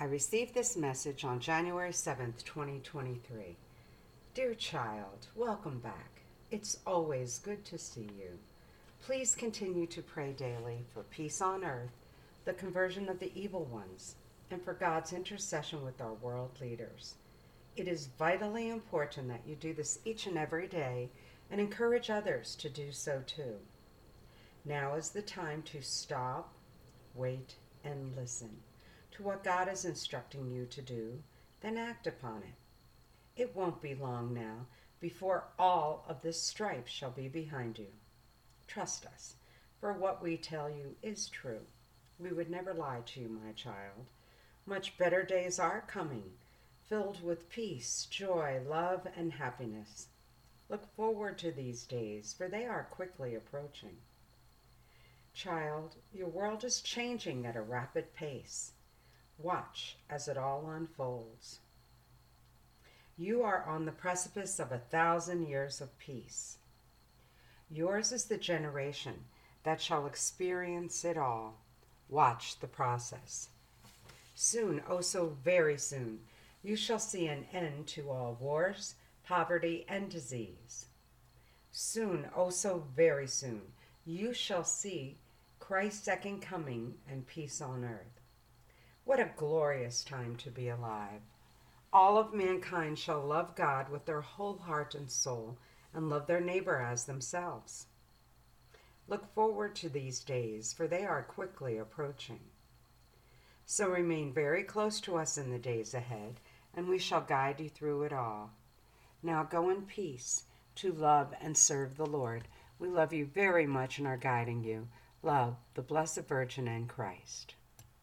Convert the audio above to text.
I received this message on January 7th, 2023. Dear child, welcome back. It's always good to see you. Please continue to pray daily for peace on earth, the conversion of the evil ones, and for God's intercession with our world leaders. It is vitally important that you do this each and every day and encourage others to do so too. Now is the time to stop, wait, and listen to what God is instructing you to do, then act upon it. It won't be long now before all of this strife shall be behind you. Trust us, for what we tell you is true. We would never lie to you, my child. Much better days are coming, filled with peace, joy, love, and happiness. Look forward to these days, for they are quickly approaching. Child, your world is changing at a rapid pace. Watch as it all unfolds. You are on the precipice of a thousand years of peace. Yours is the generation that shall experience it all. Watch the process. Soon, oh so very soon, you shall see an end to all wars, poverty, and disease. Soon, oh so very soon, you shall see Christ's second coming and peace on earth. What a glorious time to be alive. All of mankind shall love God with their whole heart and soul and love their neighbor as themselves. Look forward to these days, for they are quickly approaching. So remain very close to us in the days ahead, and we shall guide you through it all. Now go in peace to love and serve the Lord. We love you very much and are guiding you. Love the Blessed Virgin and Christ.